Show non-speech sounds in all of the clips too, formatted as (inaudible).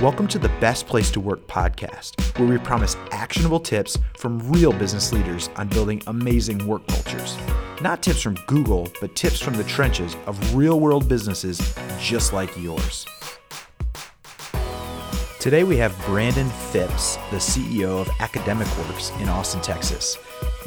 Welcome to the Best Place to Work podcast, where we promise actionable tips from real business leaders on building amazing work cultures. Not tips from Google, but tips from the trenches of real world businesses just like yours. Today we have Brandon Phipps, the CEO of Academic Works in Austin, Texas.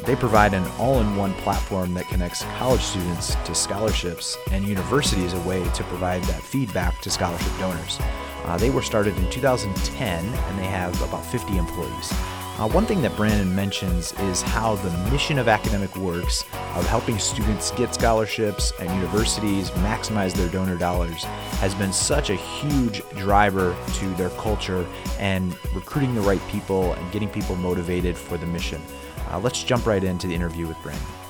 They provide an all in one platform that connects college students to scholarships and universities a way to provide that feedback to scholarship donors. Uh, they were started in 2010 and they have about 50 employees. Uh, one thing that Brandon mentions is how the mission of Academic Works of helping students get scholarships and universities maximize their donor dollars has been such a huge driver to their culture and recruiting the right people and getting people motivated for the mission. Uh, let's jump right into the interview with Brandon.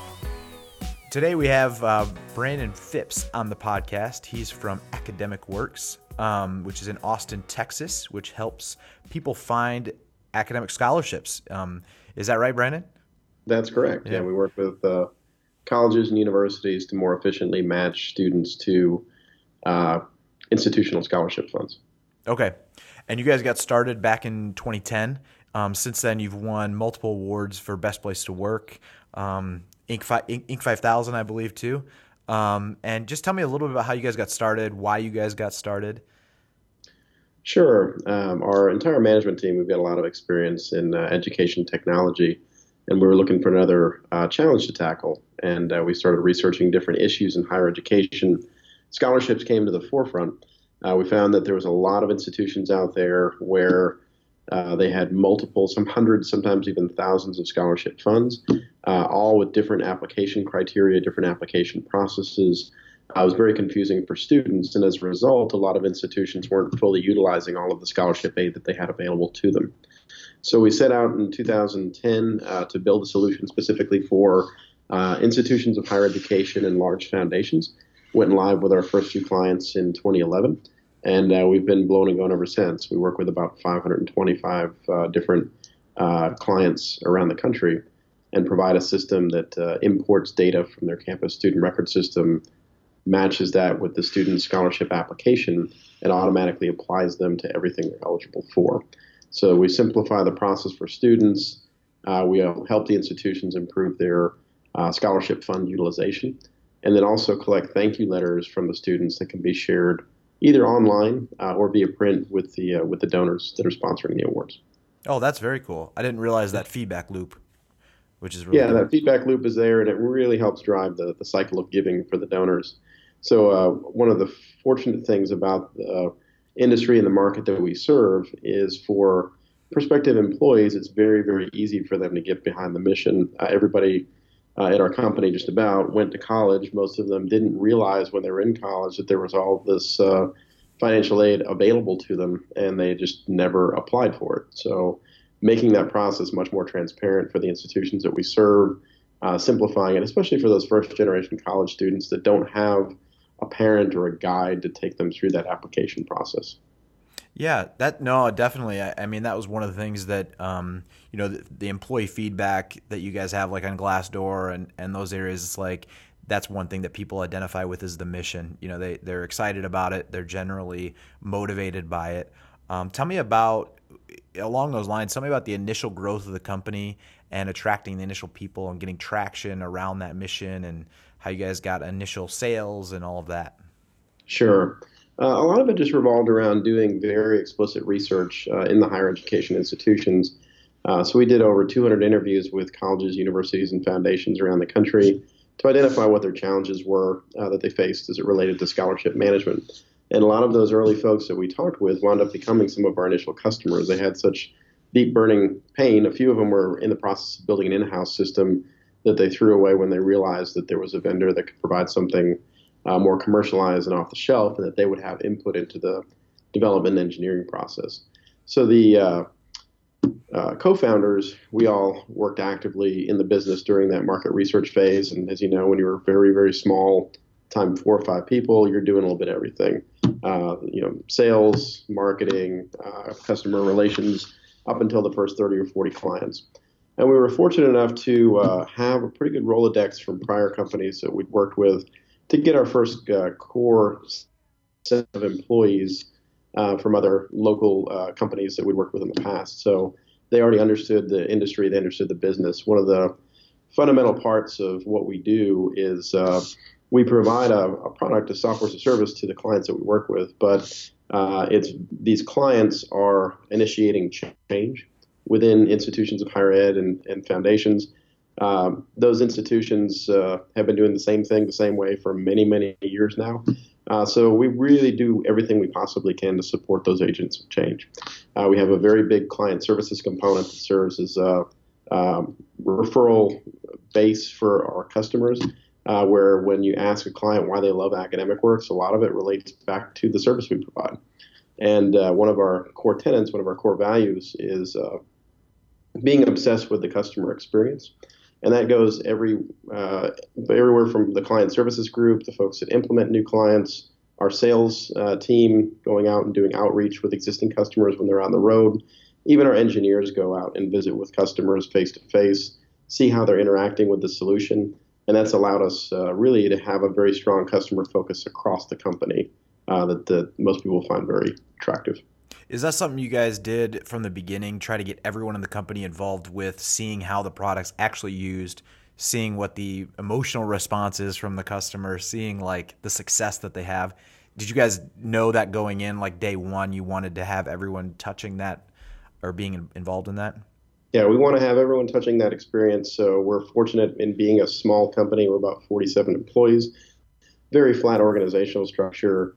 Today we have uh, Brandon Phipps on the podcast. He's from Academic Works um, which is in Austin, Texas, which helps people find academic scholarships. Um, is that right, Brandon? That's correct. Yeah, yeah we work with uh, colleges and universities to more efficiently match students to uh, institutional scholarship funds. Okay. And you guys got started back in 2010. Um, since then, you've won multiple awards for Best Place to Work, um, Inc. 5, Inc. 5000, I believe, too. Um, and just tell me a little bit about how you guys got started, why you guys got started. Sure. Um, our entire management team, we've got a lot of experience in uh, education technology, and we were looking for another uh, challenge to tackle. And uh, we started researching different issues in higher education. Scholarships came to the forefront. Uh, we found that there was a lot of institutions out there where uh, they had multiple, some hundreds, sometimes even thousands of scholarship funds, uh, all with different application criteria, different application processes. Uh, it was very confusing for students, and as a result, a lot of institutions weren't fully utilizing all of the scholarship aid that they had available to them. So we set out in 2010 uh, to build a solution specifically for uh, institutions of higher education and large foundations. Went live with our first few clients in 2011 and uh, we've been blown and going ever since. We work with about 525 uh, different uh, clients around the country and provide a system that uh, imports data from their campus student record system, matches that with the student scholarship application, and automatically applies them to everything they're eligible for. So we simplify the process for students. Uh, we help the institutions improve their uh, scholarship fund utilization, and then also collect thank you letters from the students that can be shared either online uh, or via print with the uh, with the donors that are sponsoring the awards. Oh, that's very cool. I didn't realize that feedback loop, which is really yeah, cool. that feedback loop is there, and it really helps drive the the cycle of giving for the donors. So uh, one of the fortunate things about the industry and the market that we serve is for prospective employees, it's very very easy for them to get behind the mission. Uh, everybody uh, at our company just about went to college. Most of them didn't realize when they were in college that there was all this uh, financial aid available to them, and they just never applied for it. So, making that process much more transparent for the institutions that we serve, uh, simplifying it, especially for those first generation college students that don't have a parent or a guide to take them through that application process. Yeah, that no, definitely. I, I, mean, that was one of the things that um, you know the, the, employee feedback that you guys have, like on Glassdoor and and those areas. It's like that's one thing that people identify with is the mission. You know, they they're excited about it. They're generally motivated by it. Um, tell me about along those lines. Tell me about the initial growth of the company and attracting the initial people and getting traction around that mission and how you guys got initial sales and all of that. Sure. Uh, a lot of it just revolved around doing very explicit research uh, in the higher education institutions. Uh, so we did over 200 interviews with colleges, universities, and foundations around the country to identify what their challenges were uh, that they faced as it related to scholarship management. And a lot of those early folks that we talked with wound up becoming some of our initial customers. They had such deep burning pain. A few of them were in the process of building an in-house system that they threw away when they realized that there was a vendor that could provide something uh, more commercialized and off the shelf, and that they would have input into the development and engineering process. So the uh, uh, co-founders, we all worked actively in the business during that market research phase. And as you know, when you're very, very small, time four or five people, you're doing a little bit of everything. Uh, you know, sales, marketing, uh, customer relations, up until the first 30 or 40 clients. And we were fortunate enough to uh, have a pretty good Rolodex from prior companies that we'd worked with to get our first uh, core set of employees uh, from other local uh, companies that we worked with in the past. So they already understood the industry, they understood the business. One of the fundamental parts of what we do is uh, we provide a, a, product, a software as a service to the clients that we work with, but uh, it's these clients are initiating change within institutions of higher ed and, and foundations. Um, those institutions uh, have been doing the same thing the same way for many, many years now. Uh, so we really do everything we possibly can to support those agents of change. Uh, we have a very big client services component that serves as a um, referral base for our customers. Uh, where when you ask a client why they love Academic Works, a lot of it relates back to the service we provide. And uh, one of our core tenets, one of our core values, is uh, being obsessed with the customer experience and that goes every uh, everywhere from the client services group, the folks that implement new clients, our sales uh, team going out and doing outreach with existing customers when they're on the road. Even our engineers go out and visit with customers face to face, see how they're interacting with the solution, and that's allowed us uh, really to have a very strong customer focus across the company uh, that, that most people find very attractive. Is that something you guys did from the beginning? Try to get everyone in the company involved with seeing how the product's actually used, seeing what the emotional response is from the customer, seeing like the success that they have. Did you guys know that going in, like day one, you wanted to have everyone touching that or being involved in that? Yeah, we want to have everyone touching that experience. So we're fortunate in being a small company. We're about 47 employees, very flat organizational structure.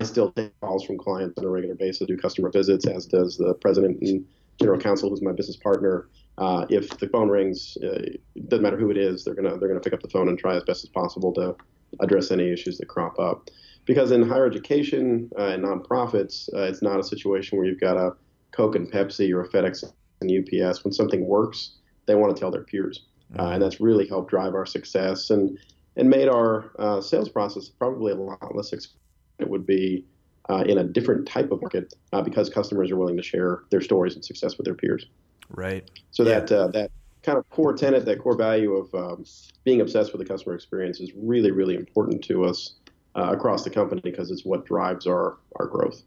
I still take calls from clients on a regular basis, do customer visits, as does the president and general counsel, who's my business partner. Uh, if the phone rings, uh, it doesn't matter who it is, they're gonna they're gonna pick up the phone and try as best as possible to address any issues that crop up. Because in higher education uh, and nonprofits, uh, it's not a situation where you've got a Coke and Pepsi or a FedEx and UPS. When something works, they want to tell their peers, uh, and that's really helped drive our success and and made our uh, sales process probably a lot less expensive would be uh, in a different type of market uh, because customers are willing to share their stories and success with their peers. Right. So yeah. that uh, that kind of core tenet, that core value of um, being obsessed with the customer experience is really really important to us uh, across the company because it's what drives our our growth.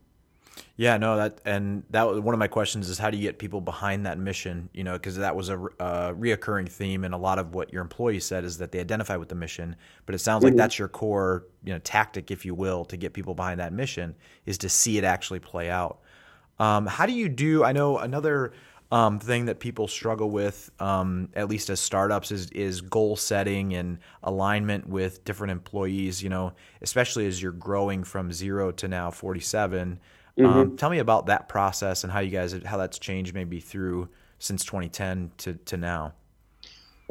Yeah, no, that and that was one of my questions is how do you get people behind that mission? You know, because that was a, a reoccurring theme, and a lot of what your employees said is that they identify with the mission. But it sounds mm-hmm. like that's your core, you know, tactic, if you will, to get people behind that mission is to see it actually play out. Um, how do you do? I know another um, thing that people struggle with, um, at least as startups, is is goal setting and alignment with different employees. You know, especially as you're growing from zero to now 47. Mm-hmm. Um, tell me about that process and how you guys how that's changed maybe through since 2010 to to now.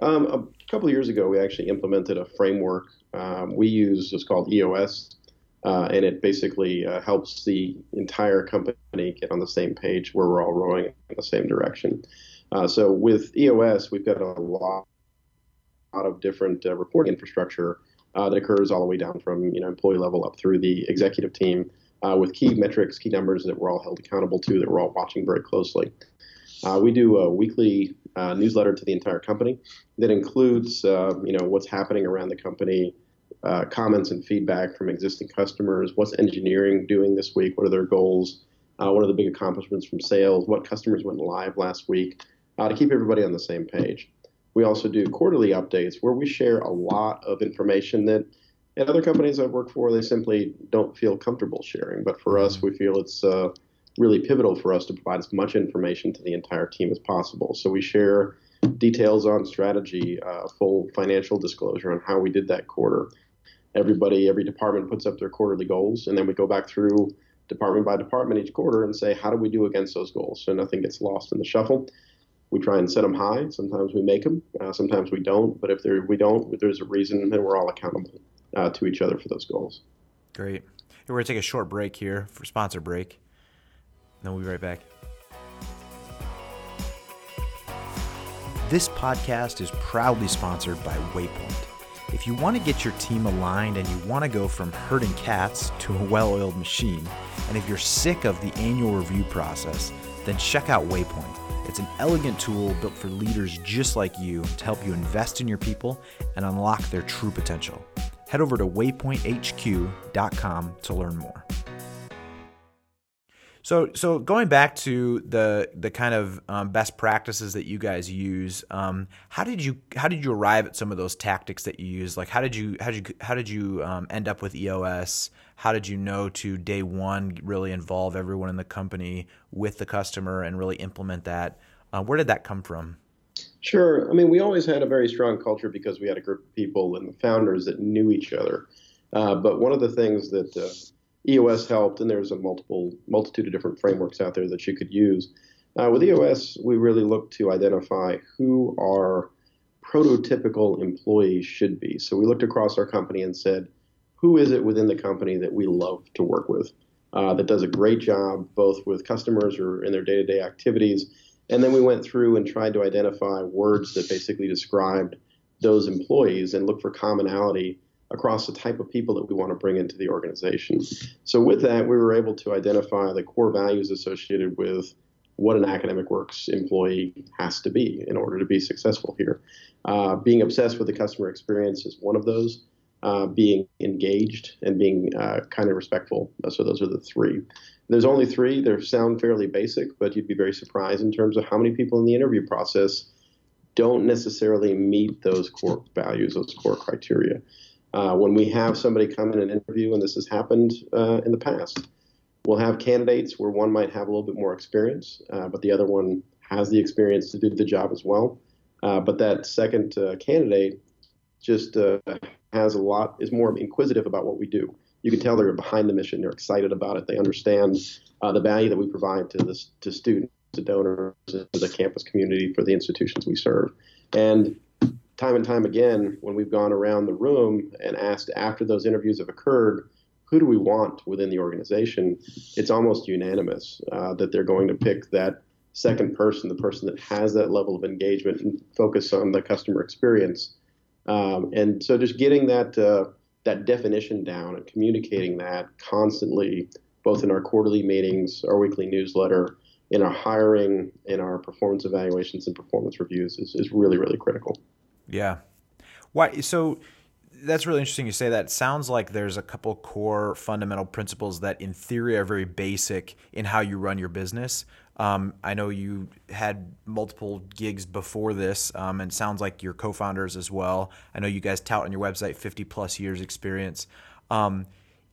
Um, a couple of years ago, we actually implemented a framework. Um, we use what's called EOS, uh, and it basically uh, helps the entire company get on the same page where we're all rowing in the same direction. Uh, so with EOS, we've got a lot, lot of different uh, reporting infrastructure uh, that occurs all the way down from you know employee level up through the executive team uh, with key metrics, key numbers that we're all held accountable to, that we're all watching very closely. Uh, we do a weekly uh, newsletter to the entire company that includes, uh, you know, what's happening around the company, uh, comments and feedback from existing customers, what's engineering doing this week, what are their goals, uh, what are the big accomplishments from sales, what customers went live last week, to keep everybody on the same page. We also do quarterly updates where we share a lot of information that at other companies I've worked for, they simply don't feel comfortable sharing. But for us, mm-hmm. we feel it's uh, really pivotal for us to provide as much information to the entire team as possible. So we share details on strategy, uh, full financial disclosure on how we did that quarter. Everybody, every department puts up their quarterly goals, and then we go back through department by department each quarter and say, how do we do against those goals? So nothing gets lost in the shuffle. We try and set them high. Sometimes we make them, uh, sometimes we don't. But if we don't, there's a reason, then we're all accountable uh, to each other for those goals. Great. We're going to take a short break here for sponsor break. Then we'll be right back. This podcast is proudly sponsored by Waypoint. If you want to get your team aligned and you want to go from herding cats to a well oiled machine, and if you're sick of the annual review process, then check out Waypoint. It's an elegant tool built for leaders just like you to help you invest in your people and unlock their true potential head over to waypointhq.com to learn more. So, so going back to the the kind of um, best practices that you guys use, um, how did you how did you arrive at some of those tactics that you use? Like, how did you how did you how did you um, end up with EOS? How did you know to day one really involve everyone in the company with the customer and really implement that? Uh, where did that come from? Sure. I mean, we always had a very strong culture because we had a group of people and the founders that knew each other. Uh, but one of the things that uh, EOS helped, and there's a multiple multitude of different frameworks out there that you could use. Uh, with EOS, we really look to identify who our prototypical employees should be. So we looked across our company and said, who is it within the company that we love to work with, uh, that does a great job both with customers or in their day-to-day activities, and then we went through and tried to identify words that basically described those employees and look for commonality across the type of people that we want to bring into the organization. So with that, we were able to identify the core values associated with what an academic works employee has to be in order to be successful here. Uh, being obsessed with the customer experience is one of those. Uh, being engaged and being uh, kind of respectful. So those are the three. There's only three. They sound fairly basic, but you'd be very surprised in terms of how many people in the interview process don't necessarily meet those core values, those core criteria. Uh, when we have somebody come in an interview, and this has happened uh, in the past, we'll have candidates where one might have a little bit more experience, uh, but the other one has the experience to do the job as well. Uh, but that second uh, candidate just uh, has a lot, is more inquisitive about what we do. You can tell they're behind the mission, they're excited about it, they understand the value that we provide to this to students, to donors, to the campus community, for the institutions we serve. And time and time again, when we've gone around the room and asked after those interviews have occurred, who do we want within the organization? It's almost unanimous uh, that they're going to pick that second person, the person that has that level of engagement and focus on the customer experience. Um, and so, just getting that uh, that definition down and communicating that constantly, both in our quarterly meetings, our weekly newsletter, in our hiring, in our performance evaluations and performance reviews, is, is really, really critical. Yeah. Why? So that's really interesting you say that. It sounds like there's a couple core fundamental principles that, in theory, are very basic in how you run your business. Um, I know you had multiple gigs before this, um, and sounds like your co-founders as well. I know you guys tout on your website 50 plus years experience. Um,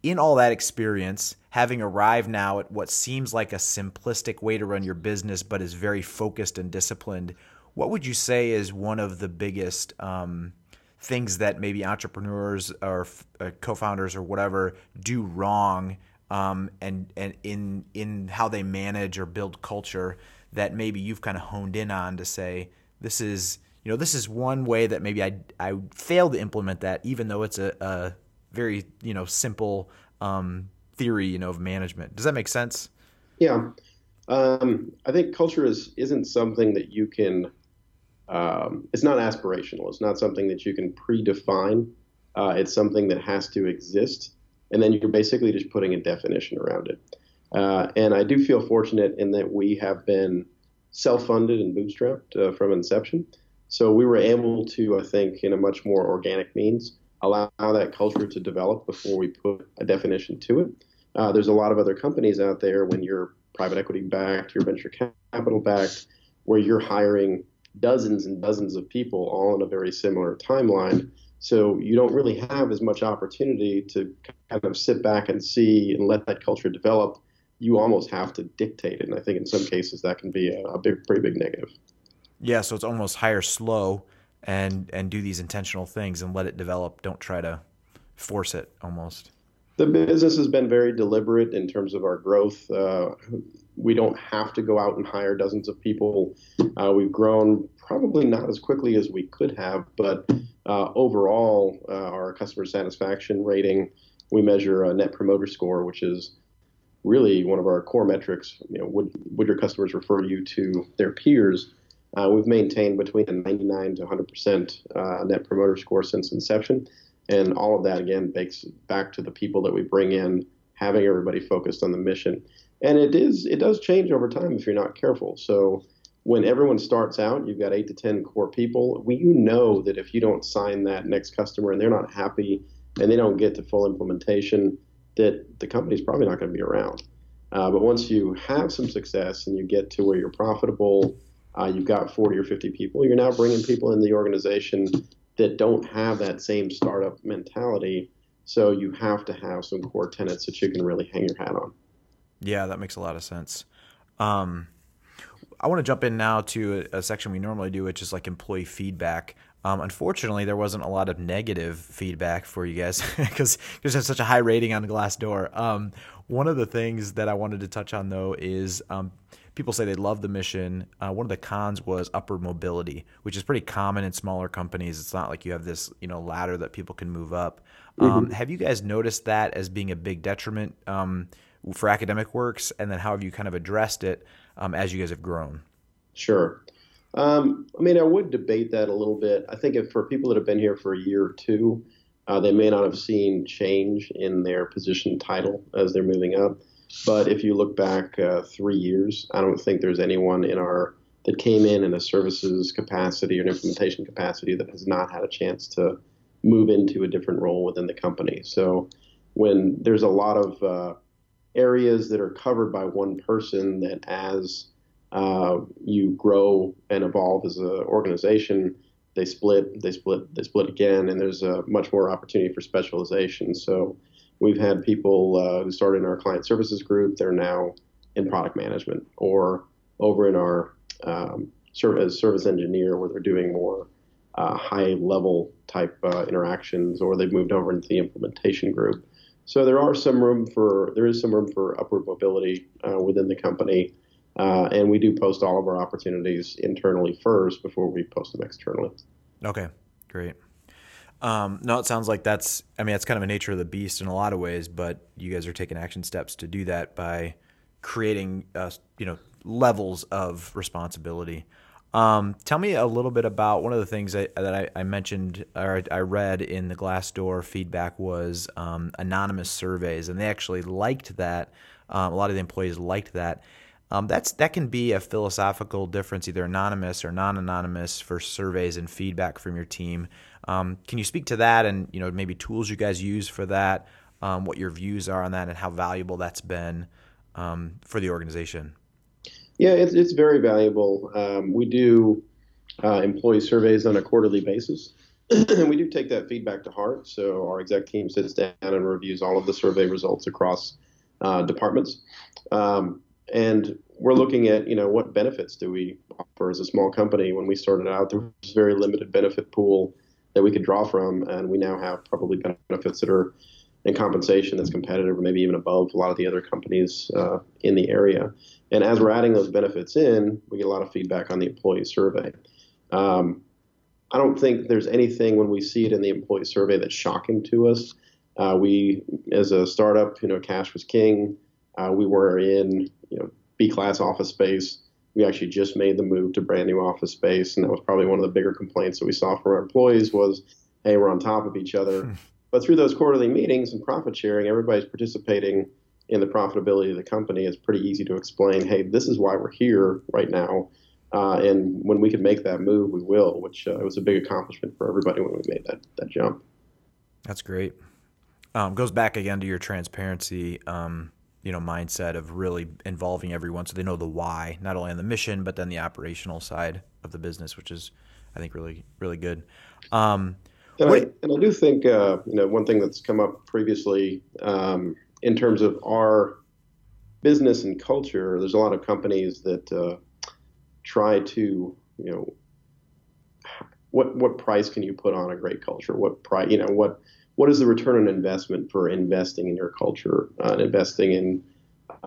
in all that experience, having arrived now at what seems like a simplistic way to run your business, but is very focused and disciplined, what would you say is one of the biggest um, things that maybe entrepreneurs or uh, co-founders or whatever do wrong um, and and in in how they manage or build culture that maybe you've kind of honed in on to say this is you know this is one way that maybe I I failed to implement that even though it's a, a very you know simple um, theory you know of management. Does that make sense? Yeah, um, I think culture is isn't something that you can um, it's not aspirational. It's not something that you can predefine. Uh, it's something that has to exist, and then you're basically just putting a definition around it. Uh, and I do feel fortunate in that we have been self-funded and bootstrapped uh, from inception. So we were able to, I think, in a much more organic means, allow that culture to develop before we put a definition to it. Uh, there's a lot of other companies out there when you're private equity backed, you're venture capital backed, where you're hiring dozens and dozens of people all in a very similar timeline. So you don't really have as much opportunity to kind of sit back and see and let that culture develop. You almost have to dictate it, and I think in some cases that can be a, a big, pretty big negative. Yeah, so it's almost hire slow and and do these intentional things and let it develop. Don't try to force it almost. The business has been very deliberate in terms of our growth. Uh, we don't have to go out and hire dozens of people. Uh, we've grown probably not as quickly as we could have, but uh, overall, uh, our customer satisfaction rating, we measure a net promoter score, which is really one of our core metrics. You know, would, would your customers refer you to their peers? Uh, we've maintained between a 99 to 100 percent uh, net promoter score since inception, and all of that again bakes back to the people that we bring in, having everybody focused on the mission and it is it does change over time if you're not careful. So when everyone starts out, you've got eight to ten core people. We, you know that if you don't sign that next customer and they're not happy and they don't get to full implementation, that the company's probably not going to be around. Uh, but once you have some success and you get to where you're profitable, uh, you've got 40 or 50 people, you're now bringing people in the organization that don't have that same startup mentality. So you have to have some core tenets that you can really hang your hat on. Yeah, that makes a lot of sense. Um, I want to jump in now to a, a, section we normally do, which is like employee feedback. Um, unfortunately, there wasn't a lot of negative feedback for you guys (laughs) because you just have such a high rating on Glassdoor. Um, one of the things that I wanted to touch on though is um, people say they love the mission. Uh, one of the cons was upward mobility, which is pretty common in smaller companies. It's not like you have this you know ladder that people can move up. Um, mm-hmm. Have you guys noticed that as being a big detriment um, for Academic Works, and then how have you kind of addressed it um, as you guys have grown? Sure. Um, I mean, I would debate that a little bit. I think if for people that have been here for a year or two, uh, they may not have seen change in their position title as they're moving up. But if you look back uh, three years, I don't think there's anyone in our that came in in a services capacity or an implementation capacity that has not had a chance to move into a different role within the company. So when there's a lot of uh, areas that are covered by one person, that as uh, you grow and evolve as an organization, they split, they split, they split again, and there's a much more opportunity for specialization. So we've had people uh, who started in our client services group. They're now in product management or over in our um, service service engineer, where they're doing more uh, high level type uh, interactions, or they've moved over into the implementation group. So there are some room for there is some room for upward mobility uh, within the company. Uh, and we do post all of our opportunities internally first before we post them externally. Okay, great. Um, no, it sounds like that's. I mean, that's kind of a nature of the beast in a lot of ways, but you guys are taking action steps to do that by creating, uh, you know, levels of responsibility. Um, tell me a little bit about one of the things I, that I, I, mentioned or I read in the Glassdoor feedback was um, anonymous surveys, and they actually liked that. Um, a lot of the employees liked that. Um, that's that can be a philosophical difference, either anonymous or non-anonymous, for surveys and feedback from your team. Um, can you speak to that, and you know maybe tools you guys use for that, um, what your views are on that, and how valuable that's been for the organization? Yeah, it's it's very valuable. Um, we do uh, employee surveys on a quarterly basis. (clears throat) and we do take that feedback to heart. So our exec team sits down and reviews all of the survey results across uh, departments. Um, and we're looking at you know what benefits do we offer as a small company when we started out there was very limited benefit pool that we could draw from and we now have probably benefits that are in compensation that's competitive or maybe even above a lot of the other companies uh, in the area and as we're adding those benefits in we get a lot of feedback on the employee survey um, i don't think there's anything when we see it in the employee survey that's shocking to us uh, we as a startup you know cash was king uh, we were in you know B class office space. We actually just made the move to brand new office space, and that was probably one of the bigger complaints that we saw from our employees was, "Hey, we're on top of each other." (laughs) But through those quarterly meetings and profit sharing, everybody's participating in the profitability of the company. It's pretty easy to explain, "Hey, this is why we're here right now." Uh, and when we can make that move, we will, which uh, was a big accomplishment for everybody when we made that, that jump. That's great. Um, goes back again to your transparency. Um, you know mindset of really involving everyone so they know the why not only on the mission but then the operational side of the business which is i think really really good um, and, I, and, I, do think uh, you know one thing that's come up previously um, in terms of our business and culture there's a lot of companies that uh, try to you know what what price can you put on a great culture what price you know what what is the return on investment for investing in your culture uh, and investing in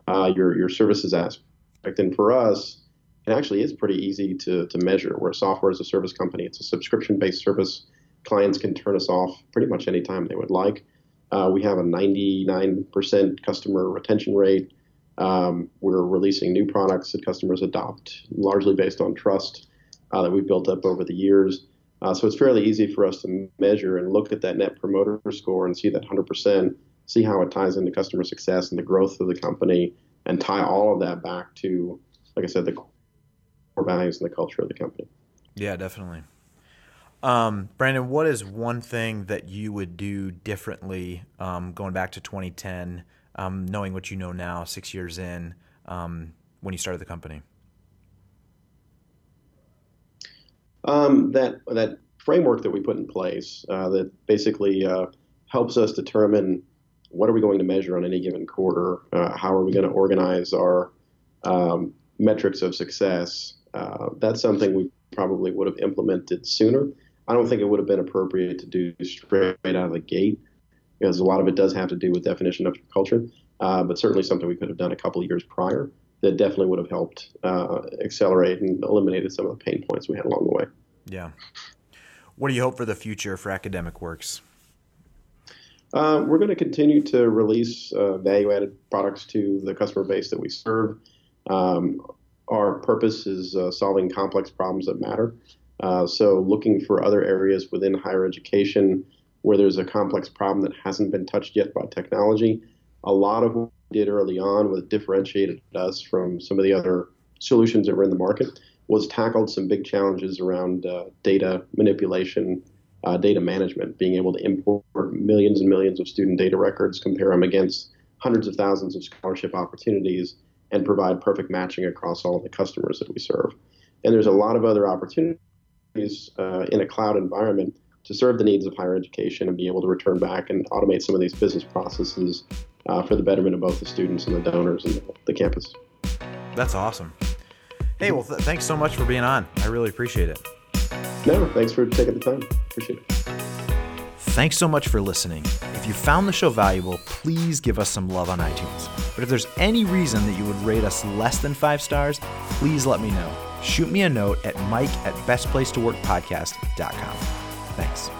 uh, your your services aspect? And for us, it actually is pretty easy to to measure. We're a software as a service company. It's a subscription based service. Clients can turn us off pretty much anytime they would like. Uh, we have a 99% customer retention rate. Um, we're releasing new products that customers adopt, largely based on trust uh, that we've built up over the years. Uh, so it's fairly easy for us to measure and look at that net promoter score and see that 100%, see how it ties into customer success and the growth of the company, and tie all of that back to, like I said, the core values and the culture of the company. Yeah, definitely. Um, Brandon, what is one thing that you would do differently um, going back to 2010 um, knowing what you know now, six years in, um, when you started the company? Um, that that framework that we put in place uh, that basically uh, helps us determine what are we going to measure on any given quarter, uh, how are we going to organize our um, metrics of success. Uh, that's something we probably would have implemented sooner. I don't think it would have been appropriate to do straight out of the gate because a lot of it does have to do with definition of culture, uh, but certainly something we could have done a couple of years prior that definitely would have helped uh, accelerate and eliminated some of the pain points we had along the way. Yeah. What do you hope for the future for Academic Works? Uh, we're going to continue to release uh, value-added products to the customer base that we serve. Um, our purpose is uh, solving complex problems that matter. Uh, so, looking for other areas within higher education where there's a complex problem that hasn't been touched yet by technology. A lot of what we did early on what differentiated us from some of the other solutions that were in the market was tackled some big challenges around uh, data manipulation, uh, data management, being able to import millions and millions of student data records, compare them against hundreds of thousands of scholarship opportunities, and provide perfect matching across all of the customers that we serve. And there's a lot of other opportunities uh, in a cloud environment to serve the needs of higher education and be able to return back and automate some of these business processes uh, for the betterment of both the students and the donors and the campus. That's awesome. Hey, well, th- thanks so much for being on. I really appreciate it. No, thanks for taking the time. Appreciate it. Thanks so much for listening. If you found the show valuable, please give us some love on iTunes. But if there's any reason that you would rate us less than five stars, please let me know. Shoot me a note at mike at bestplacetoworkpodcast.com. Thanks.